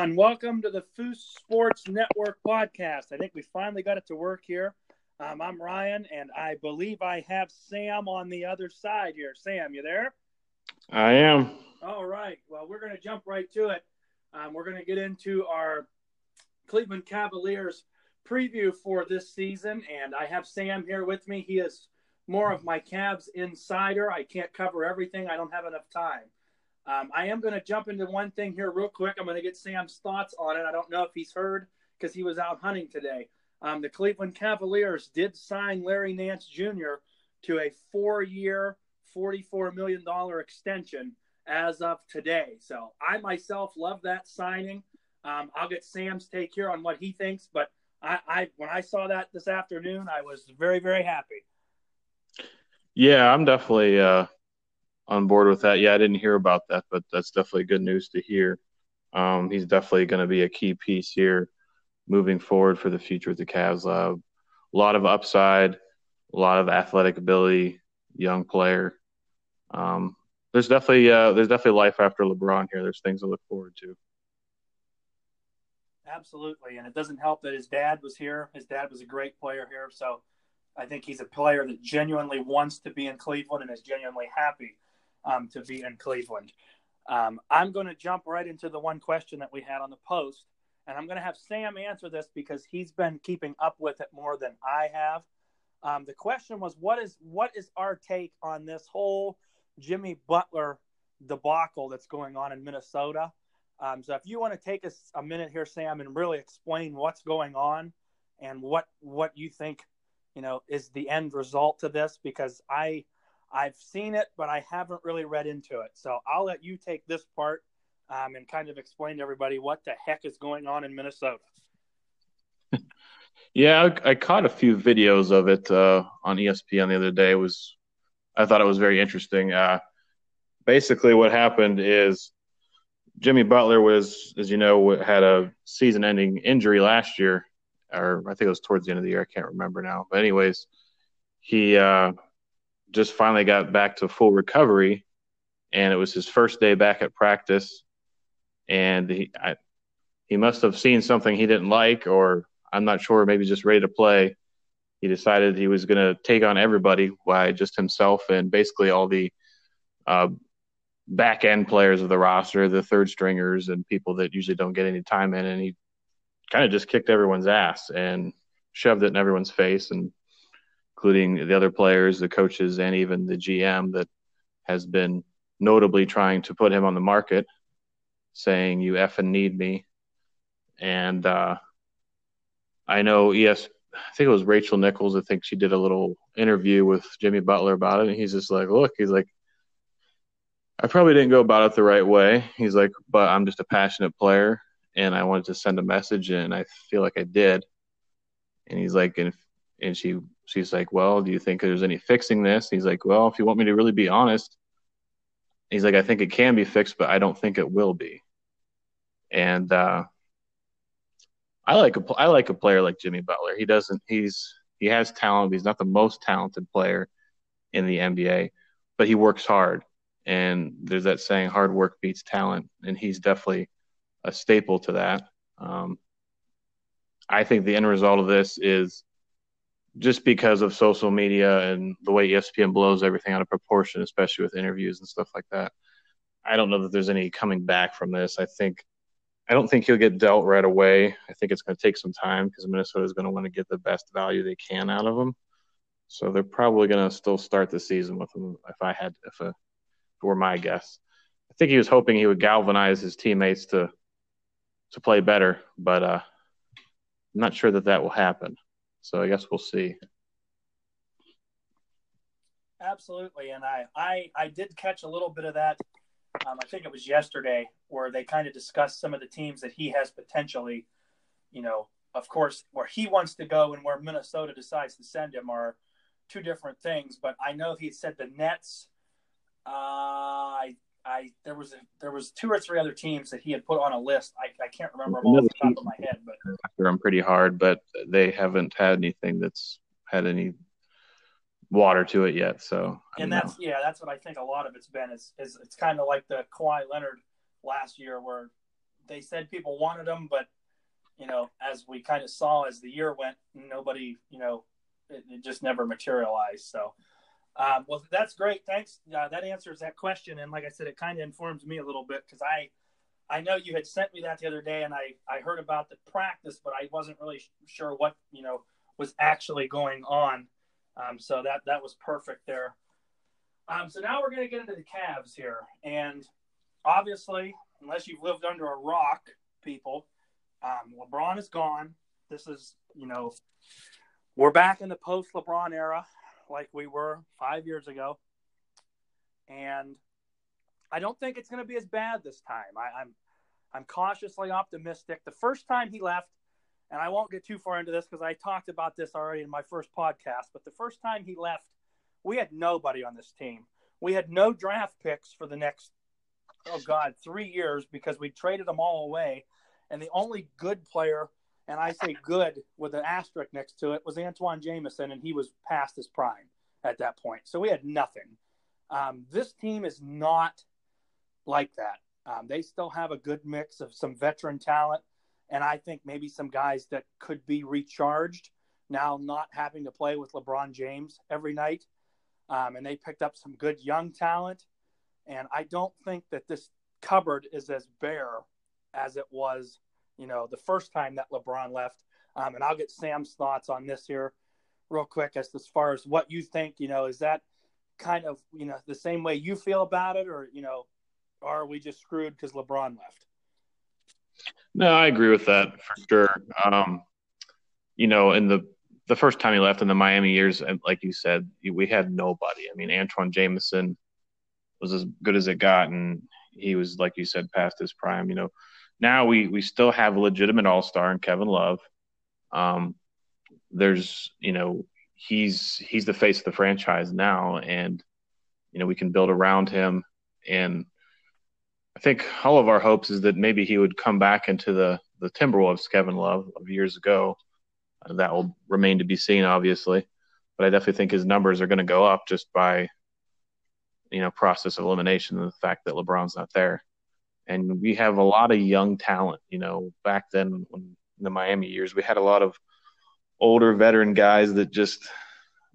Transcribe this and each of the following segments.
everyone. Welcome to the Foose Sports Network podcast. I think we finally got it to work here. Um, I'm Ryan, and I believe I have Sam on the other side here. Sam, you there? I am. All right. Well, we're going to jump right to it. Um, we're going to get into our Cleveland Cavaliers preview for this season, and I have Sam here with me. He is more of my Cavs insider. I can't cover everything, I don't have enough time. Um, I am going to jump into one thing here real quick. I'm going to get Sam's thoughts on it. I don't know if he's heard because he was out hunting today. Um, the Cleveland Cavaliers did sign Larry Nance Jr. to a four year, $44 million extension as of today. So I myself love that signing. Um, I'll get Sam's take here on what he thinks, but I, I when I saw that this afternoon, I was very, very happy. Yeah, I'm definitely uh, on board with that. Yeah, I didn't hear about that, but that's definitely good news to hear. Um, he's definitely going to be a key piece here moving forward for the future of the Cavs. Uh, a lot of upside, a lot of athletic ability, young player. Um, there's definitely uh, there's definitely life after LeBron here. There's things to look forward to. Absolutely, and it doesn't help that his dad was here. His dad was a great player here, so I think he's a player that genuinely wants to be in Cleveland and is genuinely happy um, to be in Cleveland. Um, I'm going to jump right into the one question that we had on the post, and I'm going to have Sam answer this because he's been keeping up with it more than I have. Um, the question was, what is what is our take on this whole Jimmy Butler debacle that's going on in Minnesota? Um, so, if you want to take us a minute here, Sam, and really explain what's going on and what what you think, you know, is the end result to this, because I I've seen it, but I haven't really read into it. So I'll let you take this part um, and kind of explain to everybody what the heck is going on in Minnesota. yeah, I, I, caught a few videos of it uh, on ESPN the other day. It was I thought it was very interesting. Uh, basically, what happened is Jimmy Butler was, as you know, had a season-ending injury last year, or I think it was towards the end of the year. I can't remember now. But anyways, he uh, just finally got back to full recovery, and it was his first day back at practice, and he I, he must have seen something he didn't like, or I'm not sure, maybe just ready to play. He decided he was going to take on everybody, why just himself and basically all the uh, back end players of the roster, the third stringers, and people that usually don't get any time in, and he kind of just kicked everyone's ass and shoved it in everyone's face and including the other players, the coaches, and even the GM that has been notably trying to put him on the market, saying, You effing need me. And uh, I know ES, I think it was Rachel Nichols, I think she did a little interview with Jimmy Butler about it. And he's just like, Look, he's like, I probably didn't go about it the right way. He's like, But I'm just a passionate player and I wanted to send a message and I feel like I did. And he's like, and, and she she's like, well, do you think there's any fixing this? He's like, well, if you want me to really be honest, he's like, I think it can be fixed, but I don't think it will be. And uh, I like a I like a player like Jimmy Butler. He doesn't he's he has talent. He's not the most talented player in the NBA, but he works hard. And there's that saying, hard work beats talent, and he's definitely a staple to that. Um, I think the end result of this is just because of social media and the way ESPN blows everything out of proportion, especially with interviews and stuff like that. I don't know that there's any coming back from this. I think I don't think he'll get dealt right away. I think it's going to take some time because Minnesota is going to want to get the best value they can out of him. So they're probably going to still start the season with him. If I had, if, a, if it were my guess, I think he was hoping he would galvanize his teammates to to play better, but uh, I'm not sure that that will happen. So I guess we'll see. Absolutely, and I I, I did catch a little bit of that. Um, I think it was yesterday where they kind of discussed some of the teams that he has potentially, you know, of course, where he wants to go and where Minnesota decides to send him are two different things. But I know he said the Nets. Uh, I I there was a, there was two or three other teams that he had put on a list. I, I can't remember them off the top of my head, but after them pretty hard, but they haven't had anything that's had any water to it yet. So and that's know. yeah, that's what I think a lot of it's been. Is is it's kind of like the Kawhi Leonard last year, where they said people wanted him, but you know, as we kind of saw as the year went, nobody, you know, it, it just never materialized. So, um, well, that's great. Thanks. Uh, that answers that question. And like I said, it kind of informs me a little bit because I, I know you had sent me that the other day, and I I heard about the practice, but I wasn't really sure what you know was actually going on. Um, so that that was perfect there. Um, so now we're going to get into the Cavs here, and obviously, unless you've lived under a rock, people, um, LeBron is gone. This is you know we're back in the post LeBron era, like we were five years ago, and I don't think it's going to be as bad this time. I, I'm I'm cautiously optimistic. The first time he left, and I won't get too far into this because I talked about this already in my first podcast, but the first time he left, we had nobody on this team. We had no draft picks for the next, oh God, three years because we traded them all away. And the only good player, and I say good with an asterisk next to it, was Antoine Jamison, and he was past his prime at that point. So we had nothing. Um, this team is not like that. Um, they still have a good mix of some veteran talent, and I think maybe some guys that could be recharged now, not having to play with LeBron James every night. Um, and they picked up some good young talent. And I don't think that this cupboard is as bare as it was, you know, the first time that LeBron left. Um, and I'll get Sam's thoughts on this here real quick as, as far as what you think, you know, is that kind of, you know, the same way you feel about it or, you know, are we just screwed because LeBron left? No, I agree with that for sure. Um, you know, in the the first time he left in the Miami years, and like you said, we had nobody. I mean, Antoine Jamison was as good as it got, and he was, like you said, past his prime. You know, now we we still have a legitimate All Star in Kevin Love. Um, there's, you know, he's he's the face of the franchise now, and you know we can build around him. And I think all of our hopes is that maybe he would come back into the the Timberwolves Kevin Love of years ago. Uh, that will remain to be seen, obviously. But I definitely think his numbers are going to go up just by you know process of elimination and the fact that LeBron's not there. And we have a lot of young talent. You know, back then when in the Miami years, we had a lot of older veteran guys that just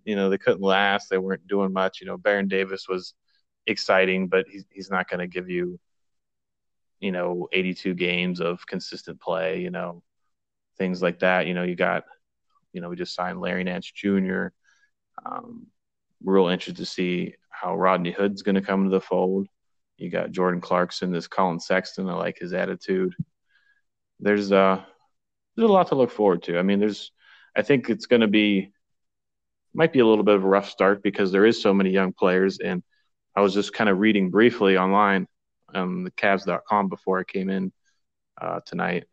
you know they couldn't last. They weren't doing much. You know, Baron Davis was exciting, but he's he's not going to give you you know 82 games of consistent play you know things like that you know you got you know we just signed larry nance jr um, real interested to see how rodney hood's going to come into the fold you got jordan clarkson this Collin sexton i like his attitude there's uh there's a lot to look forward to i mean there's i think it's going to be might be a little bit of a rough start because there is so many young players and i was just kind of reading briefly online um, the Cavs.com before I came in uh, tonight.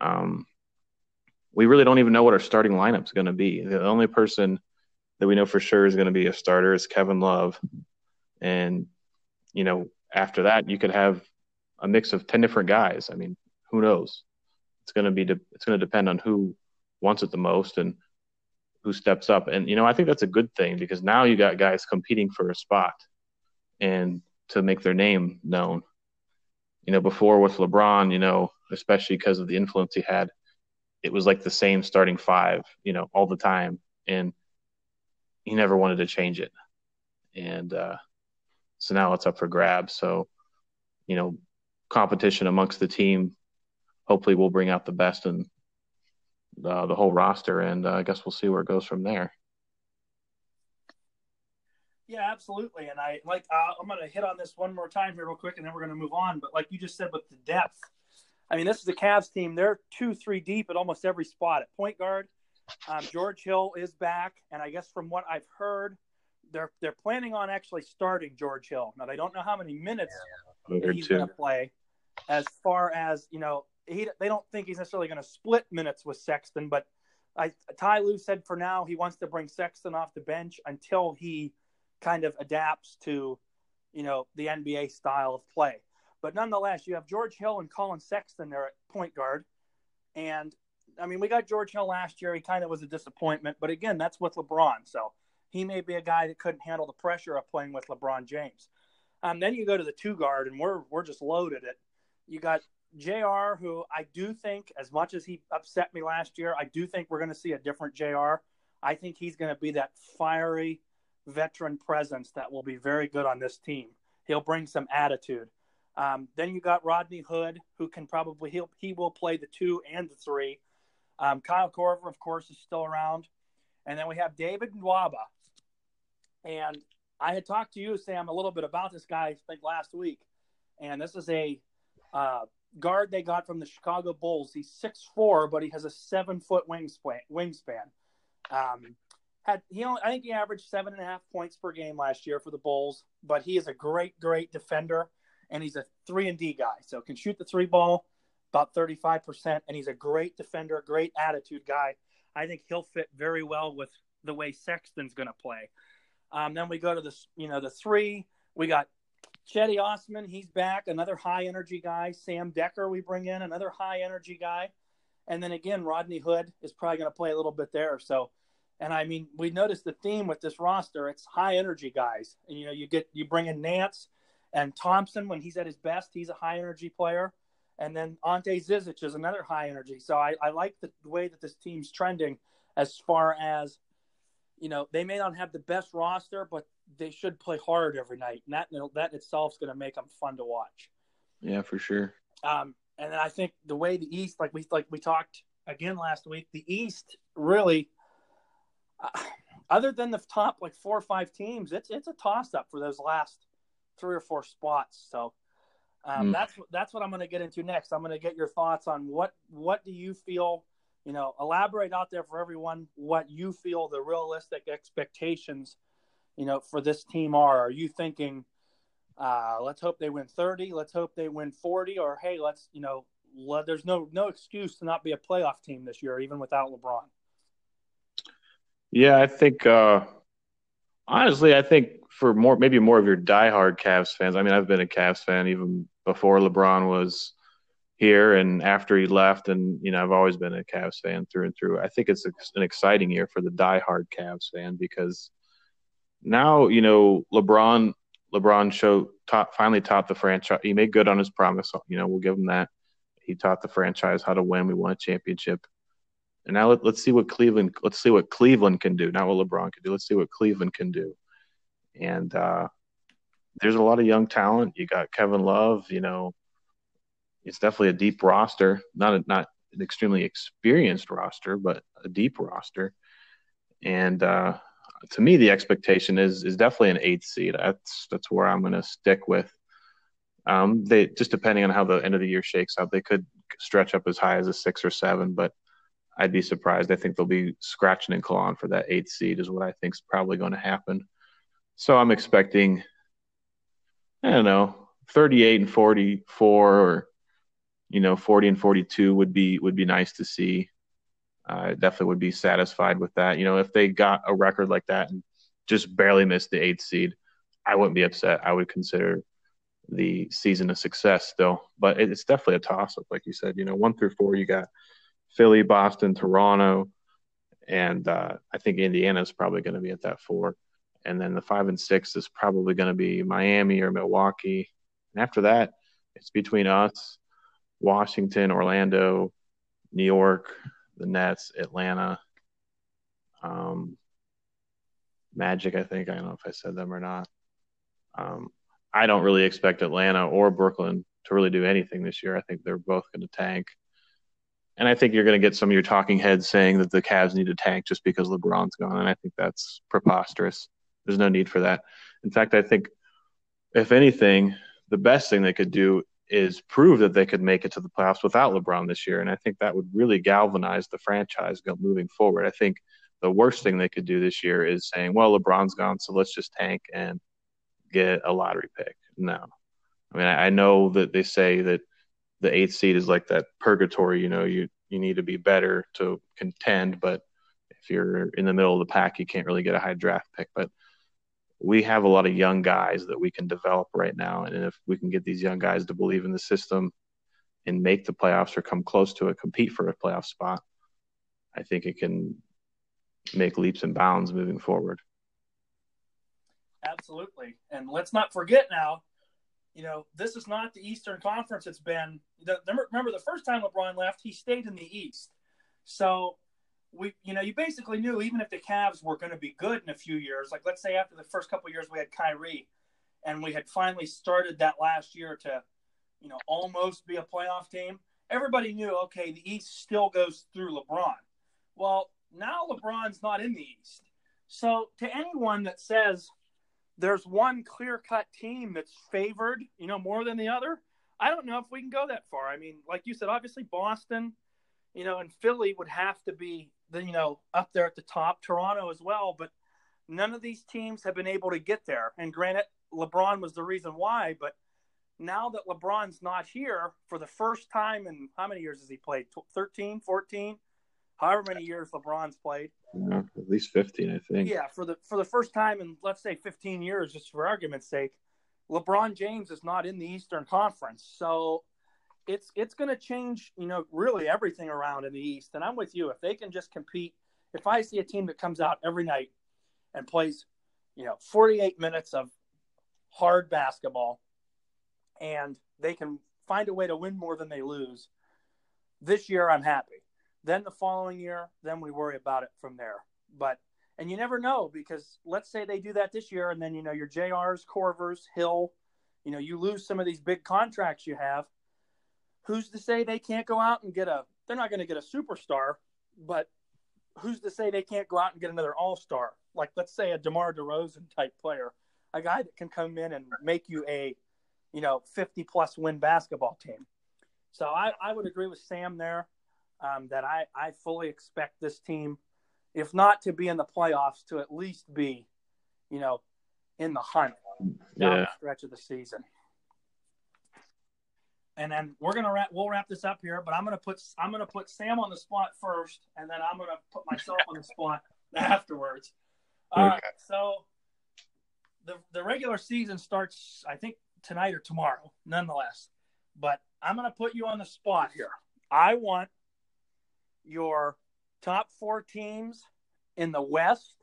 Um, we really don't even know what our starting lineup is going to be. The only person that we know for sure is going to be a starter is Kevin Love, and you know after that you could have a mix of ten different guys. I mean, who knows? It's going to be de- it's going to depend on who wants it the most and who steps up. And you know, I think that's a good thing because now you got guys competing for a spot, and to make their name known. You know, before with LeBron, you know, especially because of the influence he had, it was like the same starting five, you know, all the time. And he never wanted to change it. And uh, so now it's up for grabs. So, you know, competition amongst the team hopefully will bring out the best in uh, the whole roster. And uh, I guess we'll see where it goes from there. Yeah, absolutely. And I like uh, I'm going to hit on this one more time here real quick, and then we're going to move on. But like you just said, with the depth, I mean, this is the Cavs team. They're two, three deep at almost every spot. At point guard, um, George Hill is back, and I guess from what I've heard, they're they're planning on actually starting George Hill. Now they don't know how many minutes yeah, he's going to play. As far as you know, he they don't think he's necessarily going to split minutes with Sexton, but I Ty Lue said for now he wants to bring Sexton off the bench until he kind of adapts to, you know, the NBA style of play. But nonetheless, you have George Hill and Collin Sexton there at point guard. And I mean, we got George Hill last year. He kind of was a disappointment. But again, that's with LeBron. So he may be a guy that couldn't handle the pressure of playing with LeBron James. Um, then you go to the two guard, and we're we're just loaded at. You got Jr., who I do think, as much as he upset me last year, I do think we're going to see a different Jr. I think he's going to be that fiery veteran presence that will be very good on this team. He'll bring some attitude. Um, then you got Rodney Hood, who can probably he'll, he will play the two and the three. Um, Kyle Korver, of course, is still around, and then we have David Nwaba. And I had talked to you, Sam, a little bit about this guy, I think last week. And this is a uh, guard they got from the Chicago Bulls. He's six four, but he has a seven foot wingspan. Wingspan. Um, had he only, I think he averaged seven and a half points per game last year for the Bulls, but he is a great, great defender, and he's a three and D guy, so can shoot the three ball about thirty five percent, and he's a great defender, great attitude guy. I think he'll fit very well with the way Sexton's going to play. Um, then we go to the you know the three. We got Cedi Osman, he's back, another high energy guy. Sam Dekker we bring in another high energy guy, and then again Rodney Hood is probably going to play a little bit there. So, and I mean we noticed the theme with this roster. It's high energy guys, and you know you get you bring in Nance and Thompson when he's at his best. He's a high energy player. And then Ante Zizic is another high energy. So I, I like the way that this team's trending as far as you know, they may not have the best roster, but they should play hard every night, and that that itself is going to make them fun to watch. Yeah, for sure. Um, and I think the way the East, like we like we talked again last week, the East really, uh, other than the top like four or five teams, it's it's a toss up for those last three or four spots. So um, mm. that's that's what I'm going to get into next. I'm going to get your thoughts on what what do you feel you know, elaborate out there for everyone what you feel the realistic expectations, you know, for this team are. Are you thinking, uh, let's hope they win 30, let's hope they win 40, or hey, let's, you know, let, there's no no excuse to not be a playoff team this year, even without LeBron. Yeah, I think uh, honestly, I think for more maybe more of your diehard Cavs fans. I mean, I've been a Cavs fan even before LeBron was here and after he left. And, you know, I've always been a Cavs fan through and through. I think it's an exciting year for the diehard Cavs fan because now, you know, LeBron, LeBron showed, taught, finally taught the franchise. He made good on his promise. You know, we'll give him that. He taught the franchise how to win. We won a championship. And now let, us see what Cleveland, let's see what Cleveland can do, not what LeBron can do. Let's see what Cleveland can do. And, uh, there's a lot of young talent. You got Kevin Love, you know, it's definitely a deep roster, not a, not an extremely experienced roster, but a deep roster. And uh, to me, the expectation is is definitely an eighth seed. That's that's where I'm going to stick with. Um, they just depending on how the end of the year shakes out, they could stretch up as high as a six or seven, but I'd be surprised. I think they'll be scratching and clawing for that eighth seed, is what I think is probably going to happen. So I'm expecting, I don't know, 38 and 44 or you know, 40 and 42 would be would be nice to see. I uh, definitely would be satisfied with that. You know, if they got a record like that and just barely missed the eighth seed, I wouldn't be upset. I would consider the season a success still. But it's definitely a toss up, like you said. You know, one through four, you got Philly, Boston, Toronto, and uh, I think Indiana is probably going to be at that four. And then the five and six is probably going to be Miami or Milwaukee. And after that, it's between us Washington, Orlando, New York, the Nets, Atlanta, um, Magic. I think I don't know if I said them or not. Um, I don't really expect Atlanta or Brooklyn to really do anything this year. I think they're both going to tank. And I think you're going to get some of your talking heads saying that the Cavs need to tank just because LeBron's gone. And I think that's preposterous. There's no need for that. In fact, I think, if anything, the best thing they could do is prove that they could make it to the playoffs without LeBron this year. And I think that would really galvanize the franchise moving forward. I think the worst thing they could do this year is saying, well, LeBron's gone, so let's just tank and get a lottery pick. No. I mean, I know that they say that the eighth seed is like that purgatory, you know, you, you need to be better to contend, but if you're in the middle of the pack, you can't really get a high draft pick. But we have a lot of young guys that we can develop right now. And if we can get these young guys to believe in the system and make the playoffs or come close to it, compete for a playoff spot, I think it can make leaps and bounds moving forward. Absolutely. And let's not forget now, you know, this is not the Eastern Conference. It's been the, remember the first time LeBron left, he stayed in the East. So we, you know, you basically knew even if the Cavs were going to be good in a few years, like let's say after the first couple years we had Kyrie, and we had finally started that last year to, you know, almost be a playoff team. Everybody knew, okay, the East still goes through LeBron. Well, now LeBron's not in the East. So to anyone that says there's one clear cut team that's favored, you know, more than the other. I don't know if we can go that far. I mean, like you said, obviously Boston, you know, and Philly would have to be the, you know, up there at the top, Toronto as well, but none of these teams have been able to get there. And granted, LeBron was the reason why, but now that LeBron's not here for the first time in how many years has he played? 13, 14? however many years LeBron's played. Yeah, at least fifteen, I think. Yeah, for the for the first time in let's say fifteen years, just for argument's sake, LeBron James is not in the Eastern Conference, so it's it's going to change, you know, really everything around in the East. And I'm with you. If they can just compete, if I see a team that comes out every night and plays, you know, 48 minutes of hard basketball, and they can find a way to win more than they lose, this year I'm happy. Then the following year, then we worry about it from there. But and you never know because let's say they do that this year, and then you know your JRs, Korvers, Hill, you know you lose some of these big contracts you have. Who's to say they can't go out and get a? They're not going to get a superstar, but who's to say they can't go out and get another All Star? Like let's say a DeMar DeRozan type player, a guy that can come in and make you a, you know, 50 plus win basketball team. So I, I would agree with Sam there um, that I, I fully expect this team, if not to be in the playoffs, to at least be, you know, in the hunt down yeah. the stretch of the season. And then we're gonna wrap. We'll wrap this up here, but I'm gonna put I'm gonna put Sam on the spot first, and then I'm gonna put myself on the spot afterwards. Okay. right. So the the regular season starts, I think tonight or tomorrow, nonetheless. But I'm gonna put you on the spot here. I want your top four teams in the West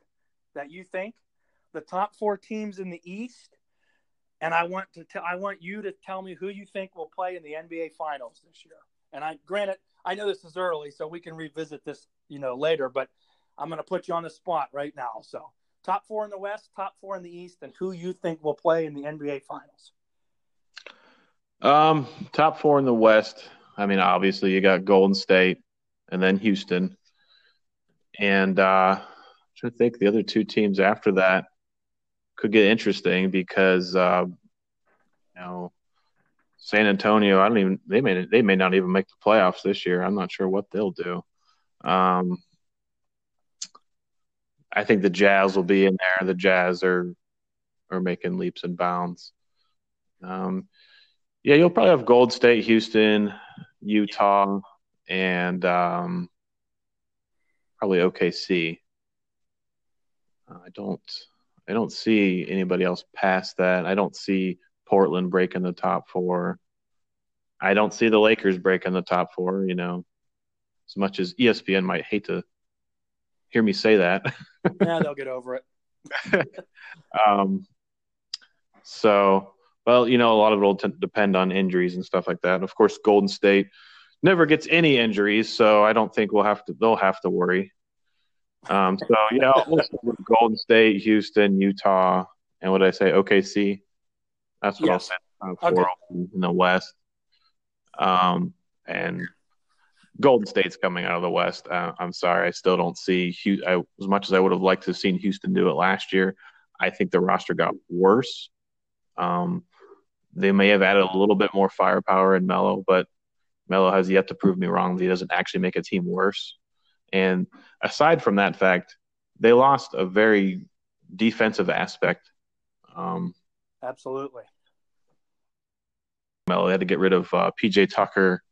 that you think, the top four teams in the East, and I want to tell I want you to tell me who you think will play in the NBA Finals this year. And I granted I know this is early, so we can revisit this, you know, later, but I'm going to put you on the spot right now. So, top four in the West, top four in the East, and who you think will play in the NBA Finals? Um, top four in the West. I mean, obviously you got Golden State, and then Houston. And uh, I think the other two teams after that could get interesting because uh, you know San Antonio. I don't even they may they may not even make the playoffs this year. I'm not sure what they'll do. Um, I think the Jazz will be in there. The Jazz are are making leaps and bounds. Um, yeah, you'll probably have Gold State, Houston, Utah, and um, probably OKC. Uh, I don't I don't see anybody else past that. I don't see Portland breaking the top four. I don't see the Lakers breaking the top four. You know, as much as ESPN might hate to hear me say that. yeah, they'll get over it. um, so, well, you know, a lot of it will t- depend on injuries and stuff like that. And Of course, Golden State never gets any injuries, so I don't think we'll have to. They'll have to worry. Um, so yeah, Golden State, Houston, Utah, and what did I say? OKC. That's what yes. I'll say. Uh, okay. in the West. Um, and Golden State's coming out of the West. Uh, I'm sorry, I still don't see I, as much as I would have liked to have seen Houston do it last year. I think the roster got worse. Um, they may have added a little bit more firepower in Melo, but Melo has yet to prove me wrong that he doesn't actually make a team worse. And aside from that fact, they lost a very defensive aspect. Um, Absolutely. they had to get rid of uh, PJ Tucker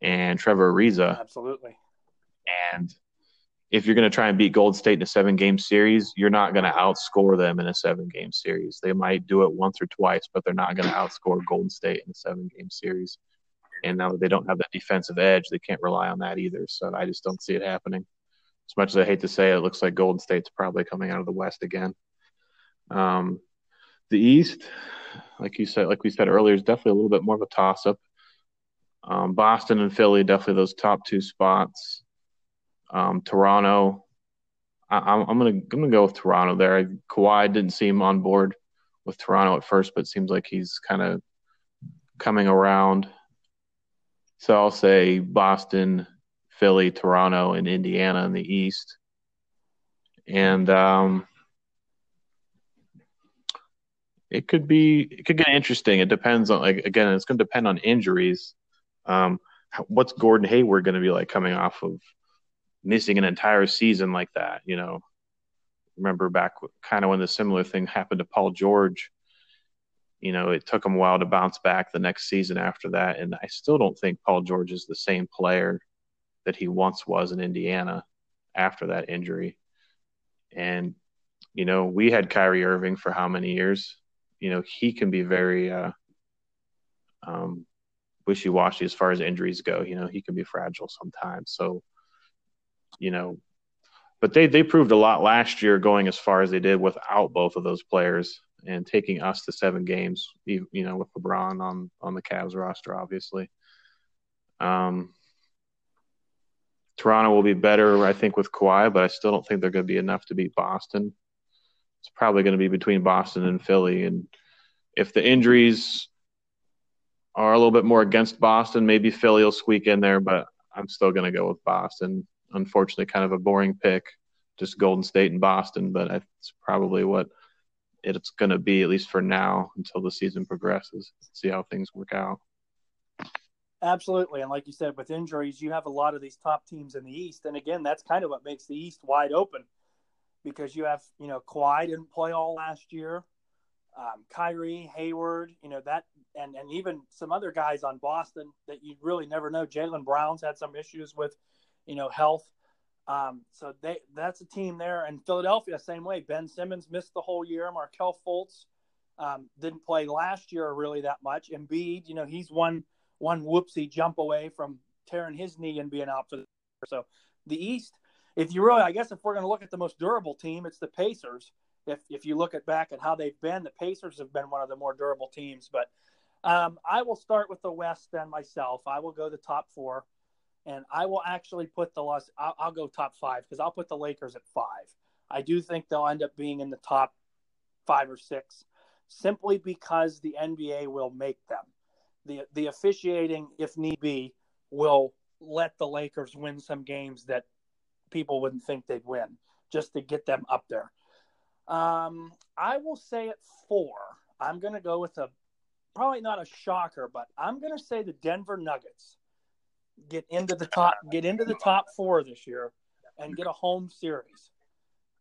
and Trevor Ariza. Absolutely. And if you're going to try and beat Gold State in a seven game series, you're not going to outscore them in a seven game series. They might do it once or twice, but they're not going to outscore Golden State in a seven game series. And now that they don't have that defensive edge, they can't rely on that either. So I just don't see it happening. As much as I hate to say it, it looks like Golden State's probably coming out of the West again. Um, the East, like you said, like we said earlier, is definitely a little bit more of a toss up. Um, Boston and Philly, definitely those top two spots. Um, Toronto, I, am gonna I'm gonna go with Toronto there. Kawhi didn't seem on board with Toronto at first, but it seems like he's kind of coming around. So I'll say Boston, Philly, Toronto, and Indiana in the East. And um, it could be it could get interesting. It depends on like again, it's going to depend on injuries. Um, what's Gordon Hayward going to be like coming off of missing an entire season like that? You know, remember back kind of when the similar thing happened to Paul George. You know, it took him a while to bounce back the next season after that, and I still don't think Paul George is the same player that he once was in Indiana after that injury. And you know, we had Kyrie Irving for how many years? You know, he can be very uh, um, wishy washy as far as injuries go. You know, he can be fragile sometimes. So, you know, but they they proved a lot last year going as far as they did without both of those players and taking us to seven games. You, know, with LeBron on on the Cavs roster, obviously. Um, Toronto will be better, I think, with Kawhi, but I still don't think they're going to be enough to beat Boston. It's probably going to be between Boston and Philly, and if the injuries are a little bit more against Boston. Maybe Philly will squeak in there, but I'm still going to go with Boston. Unfortunately, kind of a boring pick, just Golden State and Boston, but it's probably what it's going to be, at least for now, until the season progresses. See how things work out. Absolutely. And like you said, with injuries, you have a lot of these top teams in the East. And again, that's kind of what makes the East wide open because you have, you know, Kawhi didn't play all last year um, Kyrie, Hayward, you know that, and and even some other guys on Boston that you really never know. Jaylen Brown's had some issues with, you know, health. Um, so they that's a team there, and Philadelphia same way. Ben Simmons missed the whole year. Markelle Fultz um, didn't play last year really that much. Embiid, you know, he's one one whoopsie jump away from tearing his knee and being out for the. So the East, if you really, I guess, if we're going to look at the most durable team, it's the Pacers if if you look at back at how they've been, the Pacers have been one of the more durable teams. But um, I will start with the West then myself. I will go the top four, and I will actually put the Los. I'll, I'll go top five because I'll put the Lakers at five. I do think they'll end up being in the top five or six, simply because the NBA will make them. the The officiating, if need be, will let the Lakers win some games that people wouldn't think they'd win, just to get them up there. Um, I will say at four. I'm going to go with a probably not a shocker, but I'm going to say the Denver Nuggets get into the top get into the top four this year and get a home series.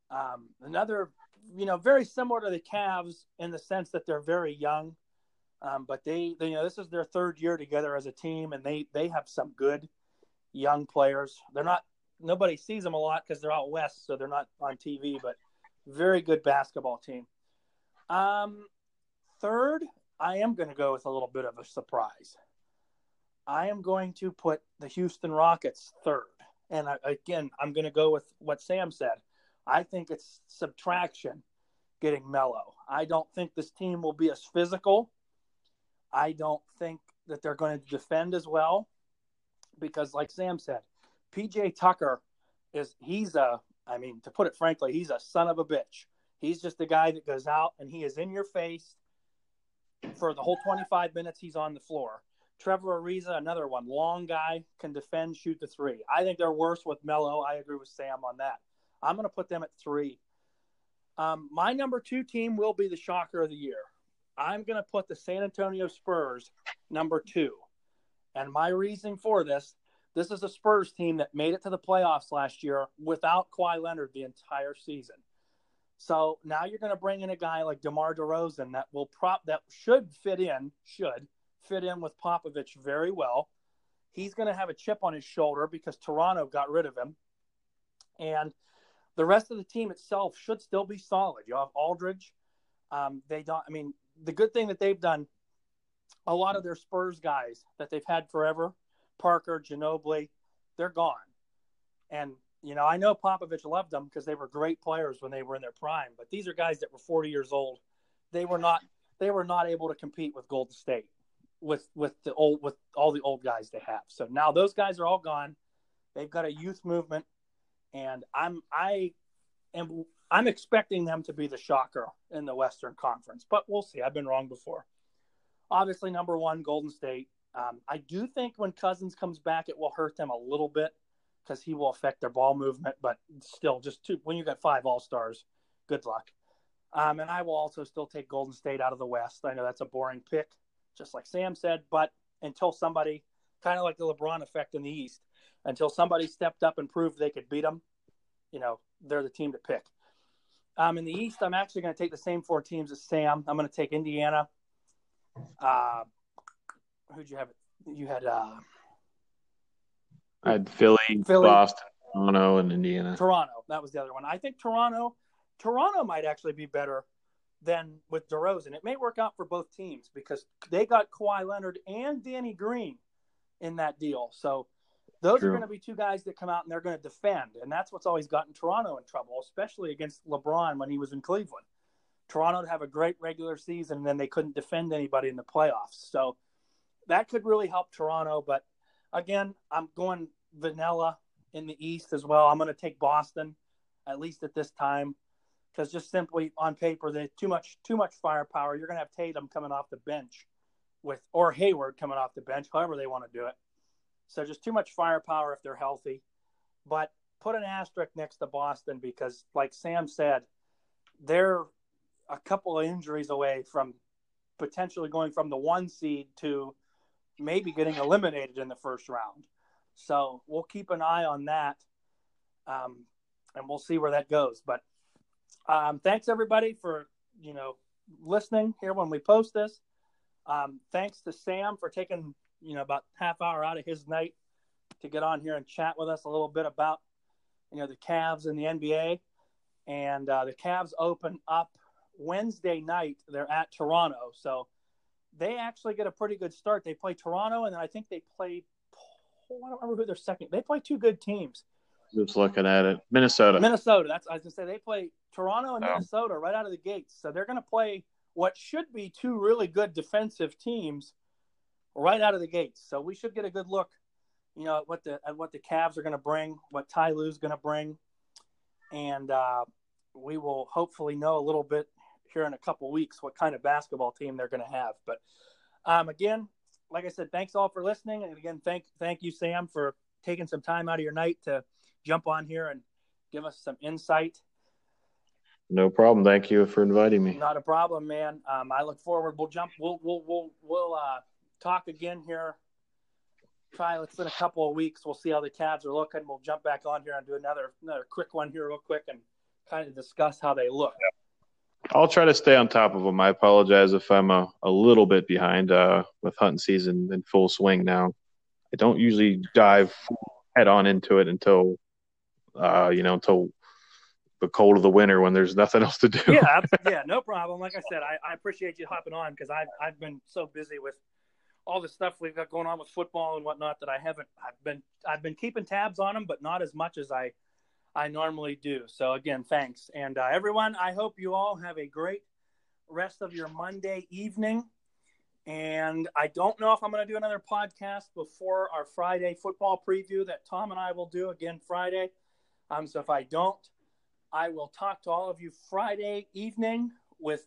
Um, another, you know, very similar to the Cavs in the sense that they're very young, um, but they, they, you know, this is their third year together as a team, and they they have some good young players. They're not nobody sees them a lot because they're out west, so they're not on TV, but very good basketball team. Um, third, I am going to go with a little bit of a surprise. I am going to put the Houston Rockets third. And I, again, I'm going to go with what Sam said. I think it's subtraction getting Melo. I don't think this team will be as physical. I don't think that they're going to defend as well because, like Sam said, PJ Tucker is he's a I mean, to put it frankly, he's a son of a bitch. He's just a guy that goes out and he is in your face for the whole 25 minutes he's on the floor. Trevor Ariza, another one, long guy, can defend, shoot the three. I think they're worse with Melo. I agree with Sam on that. I'm going to put them at three. Um, my number two team will be the shocker of the year. I'm going to put the San Antonio Spurs number two. And my reasoning for this this is a Spurs team that made it to the playoffs last year without Kawhi Leonard the entire season. So now you're going to bring in a guy like DeMar DeRozan that will prop that should fit in, should fit in with Popovich very well. He's going to have a chip on his shoulder because Toronto got rid of him. And the rest of the team itself should still be solid. You have Aldridge. Um, they don't, I mean, the good thing that they've done, a lot of their Spurs guys that they've had forever Parker, Ginobili, they're gone. And you know, I know Popovich loved them because they were great players when they were in their prime. But these are guys that were 40 years old. They were not. they were not able to compete with Golden State with with the old with all the old guys they have. So now those guys are all gone. They've got a youth movement, and I'm I am I'm expecting them to be the shocker in the Western Conference, but we'll see. I've been wrong before. Obviously, number one, Golden State. Um, I do think when Cousins comes back, it will hurt them a little bit because he will affect their ball movement. But still, just two, when you got five All Stars, good luck. Um, and I will also still take Golden State out of the West. I know that's a boring pick, just like Sam said, but until somebody, kind of like the LeBron effect in the East, until somebody stepped up and proved they could beat them, you know, they're the team to pick. Um, in the East, I'm actually going to take the same four teams as Sam. I'm going to take Indiana. Uh, who'd you have? You had uh, I had Philly, Philly, Boston, Toronto, and Indiana. Toronto. That was the other one. I think Toronto. Toronto might actually be better than with DeRozan. It may work out for both teams because they got Kawhi Leonard and Danny Green in that deal. So those True. are going to be two guys that come out and they're going to defend, and that's what's always gotten Toronto in trouble, especially against LeBron when he was in Cleveland. Toronto would have a great regular season, and then they couldn't defend anybody in the playoffs. So that could really help Toronto. But again, I'm going vanilla in the East as well. I'm going to take Boston, at least at this time, because just simply on paper, they too much too much firepower. You're going to have Tatum coming off the bench with or Hayward coming off the bench, however they want to do it. So just too much firepower if they're healthy. But put an asterisk next to Boston because, like Sam said, they're a couple of injuries away from potentially going from the one seed to maybe getting eliminated in the first round. So we'll keep an eye on that, um, and we'll see where that goes. But um, thanks everybody for you know listening here when we post this. Um, thanks to Sam for taking you know about half hour out of his night to get on here and chat with us a little bit about you know the Cavs and the NBA. And uh, the Cavs open up Wednesday night. They're at Toronto, so they actually get a pretty good start. They play Toronto, and then I think they play. I don't remember who their second. They play two good teams. Just looking at it, Minnesota. Minnesota. That's I was gonna say they play Toronto and oh. Minnesota right out of the gates. So they're gonna play what should be two really good defensive teams right out of the gates. So we should get a good look, you know, at what the at what the Cavs are going to bring, what Ty Lue's going to bring, and uh, we will hopefully know a little bit here in a couple weeks what kind of basketball team they're going to have. But um, again, like I said, thanks all for listening, and again, thank thank you, Sam, for taking some time out of your night to jump on here and give us some insight. No problem. Thank you for inviting me. Not a problem, man. Um, I look forward. We'll jump. We'll we'll we'll we'll uh, talk again here. Try let's in a couple of weeks. We'll see how the Cavs are looking. We'll jump back on here and do another another quick one here, real quick, and kind of discuss how they look. I'll try to stay on top of them. I apologize if I'm a, a little bit behind uh, with hunting season in full swing now. I don't usually dive head on into it until uh, you know until the cold of the winter when there's nothing else to do. yeah, yeah, no problem. Like I said, I, I appreciate you hopping on because I've I've been so busy with all the stuff we've got going on with football and whatnot that I haven't I've been I've been keeping tabs on them, but not as much as I I normally do. So again, thanks, and uh, everyone. I hope you all have a great rest of your Monday evening. And I don't know if I'm going to do another podcast before our Friday football preview that Tom and I will do again Friday. Um, so if I don't, I will talk to all of you Friday evening with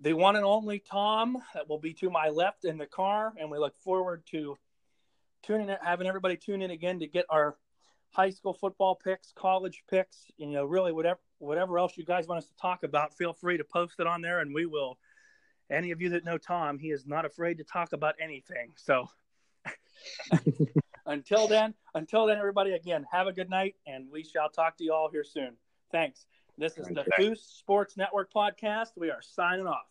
the one and only Tom that will be to my left in the car, and we look forward to tuning in, having everybody tune in again to get our high school football picks, college picks, you know, really whatever whatever else you guys want us to talk about. Feel free to post it on there, and we will. Any of you that know Tom, he is not afraid to talk about anything. So until then, until then, everybody, again, have a good night, and we shall talk to you all here soon. Thanks. This is the Foose Sports Network podcast. We are signing off.